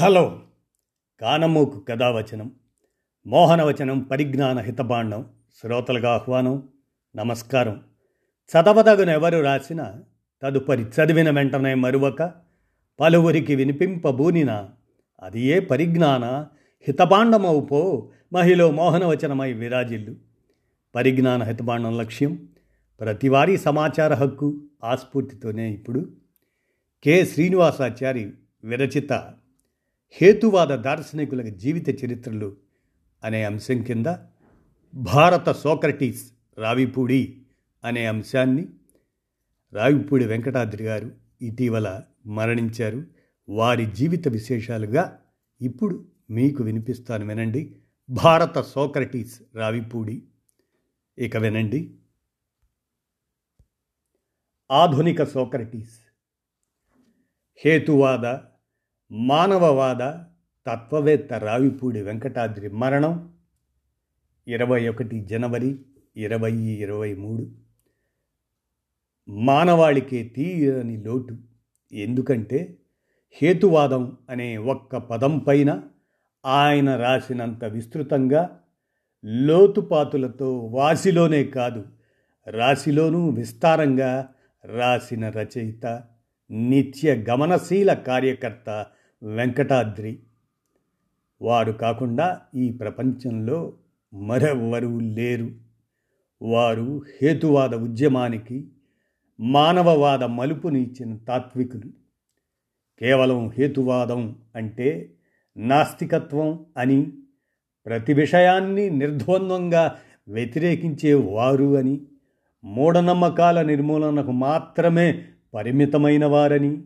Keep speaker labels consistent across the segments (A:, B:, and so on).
A: Hello. కానమూకు కథావచనం మోహనవచనం పరిజ్ఞాన హితబాండం శ్రోతలుగా ఆహ్వానం నమస్కారం. చదవదగునెవరు రాసిన తదుపరి చదివిన వెంటనే మరువక పలువురికి వినిపింపబూనిన అది ఏ పరిజ్ఞాన హితబాండమవు మహిళ మోహనవచనమై విరాజిల్లు. పరిజ్ఞాన హితబాండం లక్ష్యం ప్రతివారీ సమాచార హక్కు ఆస్ఫూర్తితోనే ఇప్పుడు. కె. శ్రీనివాసాచారి విరచిత హేతువాద దార్శనికుల జీవిత చరిత్రలు అనే అంశం కింద భారత సోక్రటీస్ రావిపూడి అనే అంశాన్ని రావిపూడి వెంకటాద్రి గారు ఇటీవల మరణించారు. వారి జీవిత విశేషాలుగా ఇప్పుడు మీకు వినిపిస్తాను వినండి. భారత సోక్రటీస్ రావిపూడి. ఇక వినండి. ఆధునిక సోక్రటీస్. హేతువాద మానవవాద తత్వవేత్త రావిపూడి వెంకటాద్రి మరణం ఇరవై ఒకటి జనవరి ఇరవై ఇరవై మూడు. మానవాళికే తీయని లోటు. ఎందుకంటే హేతువాదం అనే ఒక్క పదం పైన ఆయన రాసినంత విస్తృతంగా లోతుపాతులతో వాసిలోనే కాదు రాశిలోనూ విస్తారంగా రాసిన రచయిత నిత్య గమనశీల కార్యకర్త వెంకటాద్రి. వారు కాకుండా ఈ ప్రపంచంలో మరెవ్వరూ లేరు. వారు హేతువాద ఉద్యమానికి మానవవాద మలుపుని ఇచ్చిన తాత్వికులు. కేవలం హేతువాదం అంటే నాస్తికత్వం అని ప్రతి విషయాన్ని నిర్ద్వంద్వంగా వ్యతిరేకించే వారు అని మూఢనమ్మకాల నిర్మూలనకు మాత్రమే పరిమితమైన వారని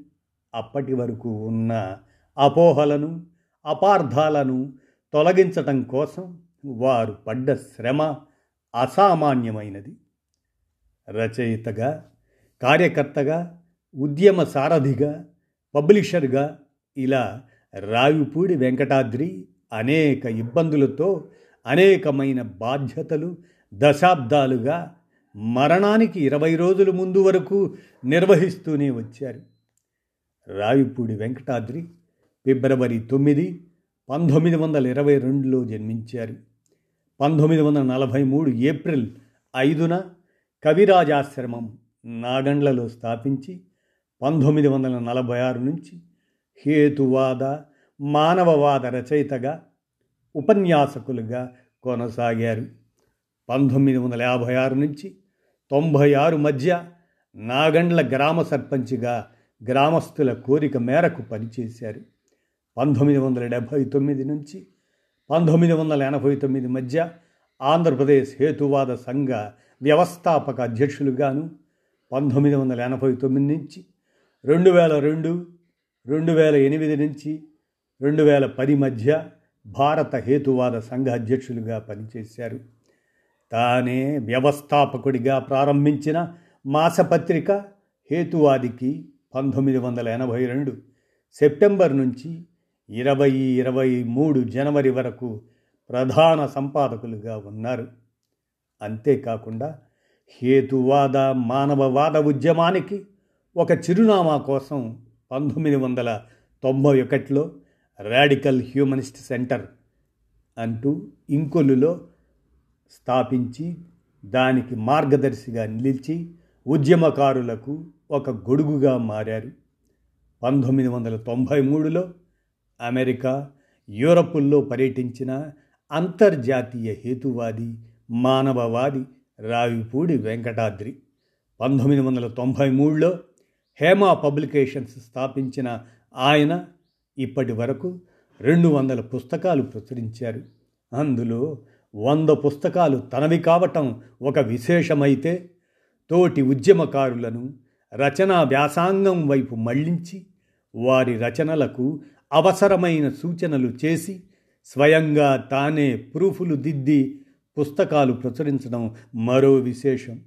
A: అప్పటి వరకు ఉన్న అపోహలను అపార్థాలను తొలగించటం కోసం వారు పడ్డ శ్రమ అసామాన్యమైనది. రచయితగా కార్యకర్తగా ఉద్యమ సారథిగా పబ్లిషర్గా ఇలా రావిపూడి వెంకటాద్రి అనేక ఇబ్బందులతో అనేకమైన బాధ్యతలు దశాబ్దాలుగా మరణానికి ఇరవై రోజుల ముందు వరకు నిర్వహిస్తూనే వచ్చారు. రావిపూడి వెంకటాద్రి ఫిబ్రవరి తొమ్మిది పంతొమ్మిది వందల ఇరవై రెండులో జన్మించారు. పంతొమ్మిది వందల నలభై మూడు ఏప్రిల్ ఐదున కవిరాజాశ్రమం నాగండ్లలో స్థాపించి పంతొమ్మిది వందల నలభై ఆరు నుంచి హేతువాద మానవవాద రచయితగా ఉపన్యాసకులుగా కొనసాగారు. పంతొమ్మిది వందల యాభై ఆరు నుంచి తొంభై ఆరు మధ్య నాగండ్ల గ్రామ సర్పంచ్గా గ్రామస్తుల కోరిక మేరకు పనిచేశారు. పంతొమ్మిది వందల డెబ్భై తొమ్మిది నుంచి పంతొమ్మిది వందల ఎనభై తొమ్మిది మధ్య ఆంధ్రప్రదేశ్ హేతువాద సంఘ వ్యవస్థాపక అధ్యక్షులుగాను పంతొమ్మిది వందల ఎనభై తొమ్మిది నుంచి రెండు వేల రెండు రెండు వేల ఎనిమిది నుంచి రెండు వేల పది మధ్య భారత హేతువాద సంఘ అధ్యక్షులుగా పనిచేశారు. తానే వ్యవస్థాపకుడిగా ప్రారంభించిన మాసపత్రిక హేతువాదికి పంతొమ్మిది వందల ఎనభై రెండు సెప్టెంబర్ నుంచి ఇరవై ఇరవై మూడు జనవరి వరకు ప్రధాన సంపాదకులుగా ఉన్నారు. అంతేకాకుండా హేతువాద మానవవాద ఉద్యమానికి ఒక చిరునామా కోసం పంతొమ్మిది వందల తొంభై ఒకటిలో రాడికల్ హ్యూమనిస్ట్ సెంటర్ అంటూ ఇంకొల్లులో స్థాపించి దానికి మార్గదర్శిగా నిలిచి ఉద్యమకారులకు ఒక గొడుగుగా మారారు. పంతొమ్మిది వందల తొంభై మూడులో అమెరికా యూరపుల్లో పర్యటించిన అంతర్జాతీయ హేతువాది మానవవాది రావిపూడి వెంకటాద్రి. పంతొమ్మిది వందల తొంభై మూడులో హేమా పబ్లికేషన్స్ స్థాపించిన ఆయన ఇప్పటి వరకు రెండు వందల పుస్తకాలు ప్రచురించారు. అందులో వంద పుస్తకాలు తనవి కావటం ఒక విశేషమైతే తోటి ఉద్యమకారులను రచనా వ్యాసాంగం వైపు మళ్ళించి వారి రచనలకు అవసరమైన సూచనలు చేసి స్వయంగా తానే ప్రూఫులు దిద్ది పుస్తకాలు ప్రచురించడం మరో విశేషం.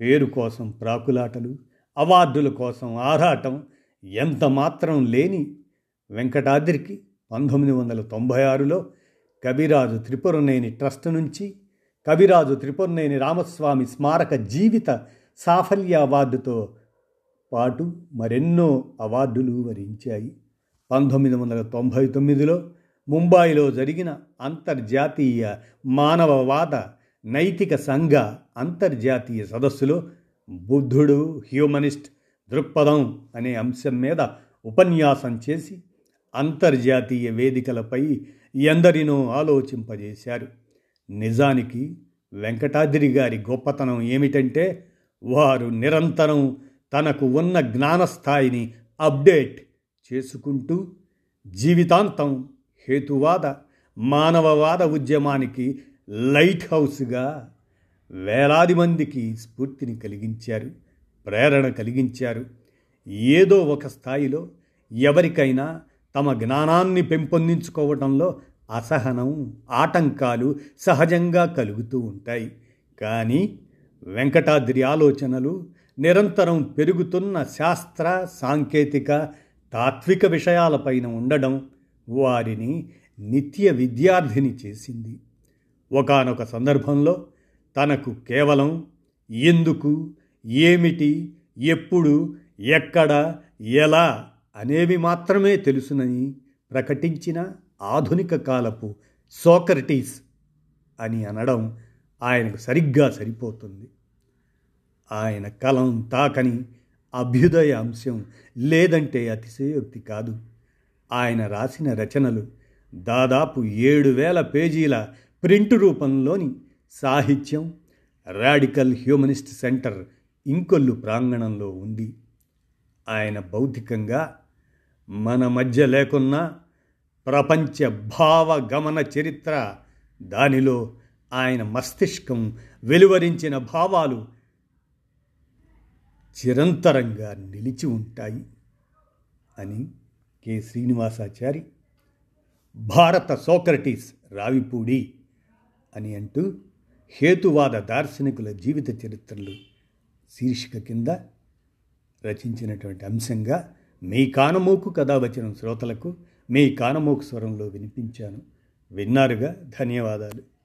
A: పేరు కోసం ప్రాకులాటలు అవార్డుల కోసం ఆరాటం ఎంత మాత్రం లేని వెంకటాద్రికి పంతొమ్మిది వందల తొంభై ఆరులో కవిరాజు త్రిపురనేని ట్రస్ట్ నుంచి కవిరాజు త్రిపురనేని రామస్వామి స్మారక జీవిత సాఫల్య అవార్డుతో పాటు మరెన్నో అవార్డులు వరించాయి. పంతొమ్మిది వందల తొంభై తొమ్మిదిలో ముంబాయిలో జరిగిన అంతర్జాతీయ మానవవాద నైతిక సంఘ అంతర్జాతీయ సదస్సులో బుద్ధుడు హ్యూమనిస్ట్ దృక్పథం అనే అంశం మీద ఉపన్యాసం చేసి అంతర్జాతీయ వేదికలపై ఎందరినో ఆలోచింపజేశారు. నిజానికి వెంకటాద్రి గారి గొప్పతనం ఏమిటంటే వారు నిరంతరం తనకు ఉన్న జ్ఞానస్థాయిని అప్డేట్ చేసుకుంటూ జీవితాంతం హేతువాద మానవవాద ఉద్యమానికి లైట్ హౌస్గా వేలాది మందికి స్ఫూర్తిని కలిగించారు ప్రేరణ కలిగించారు. ఏదో ఒక స్థాయిలో ఎవరికైనా తమ జ్ఞానాన్ని పెంపొందించుకోవడంలో అసహనం ఆటంకాలు సహజంగా కలుగుతూ ఉంటాయి. కానీ వెంకటాద్రి ఆలోచనలు నిరంతరం పెరుగుతున్న శాస్త్ర సాంకేతిక తాత్విక విషయాలపైన ఉండడం వారిని నిత్య విద్యార్థిని చేసింది. ఒకనొక సందర్భంలో తనకు కేవలం ఎందుకు ఏమిటి ఎప్పుడు ఎక్కడ ఎలా అనేవి మాత్రమే తెలుసునని ప్రకటించిన ఆధునిక కాలపు సోక్రటీస్ అని అనడం ఆయనకు సరిగ్గా సరిపోతుంది. ఆయన కలం తాకని అభ్యుదయ అంశం లేదంటే అతిశయోక్తి కాదు. ఆయన రాసిన రచనలు దాదాపు ఏడు వేల పేజీల ప్రింట్ రూపంలోని సాహిత్యం రాడికల్ హ్యూమనిస్ట్ సెంటర్ ఇంకొల్లు ప్రాంగణంలో ఉంది. ఆయన భౌతికంగా మన మధ్య లేకున్నా ప్రపంచ భావ గమన చరిత్ర దానిలో ఆయన మస్తిష్కం వెలువరించిన భావాలు చిరంతరంగా నిలిచి ఉంటాయి అని కె. శ్రీనివాసాచారి భారత సోక్రటీస్ రావిపూడి అని అంటూ హేతువాద దార్శనికుల జీవిత చరిత్రలు శీర్షిక కింద రచించినటువంటి అంశంగా మీ కానమోకు కథ శ్రోతలకు మీ కానమోకు స్వరంలో వినిపించాను. విన్నారుగా? ధన్యవాదాలు.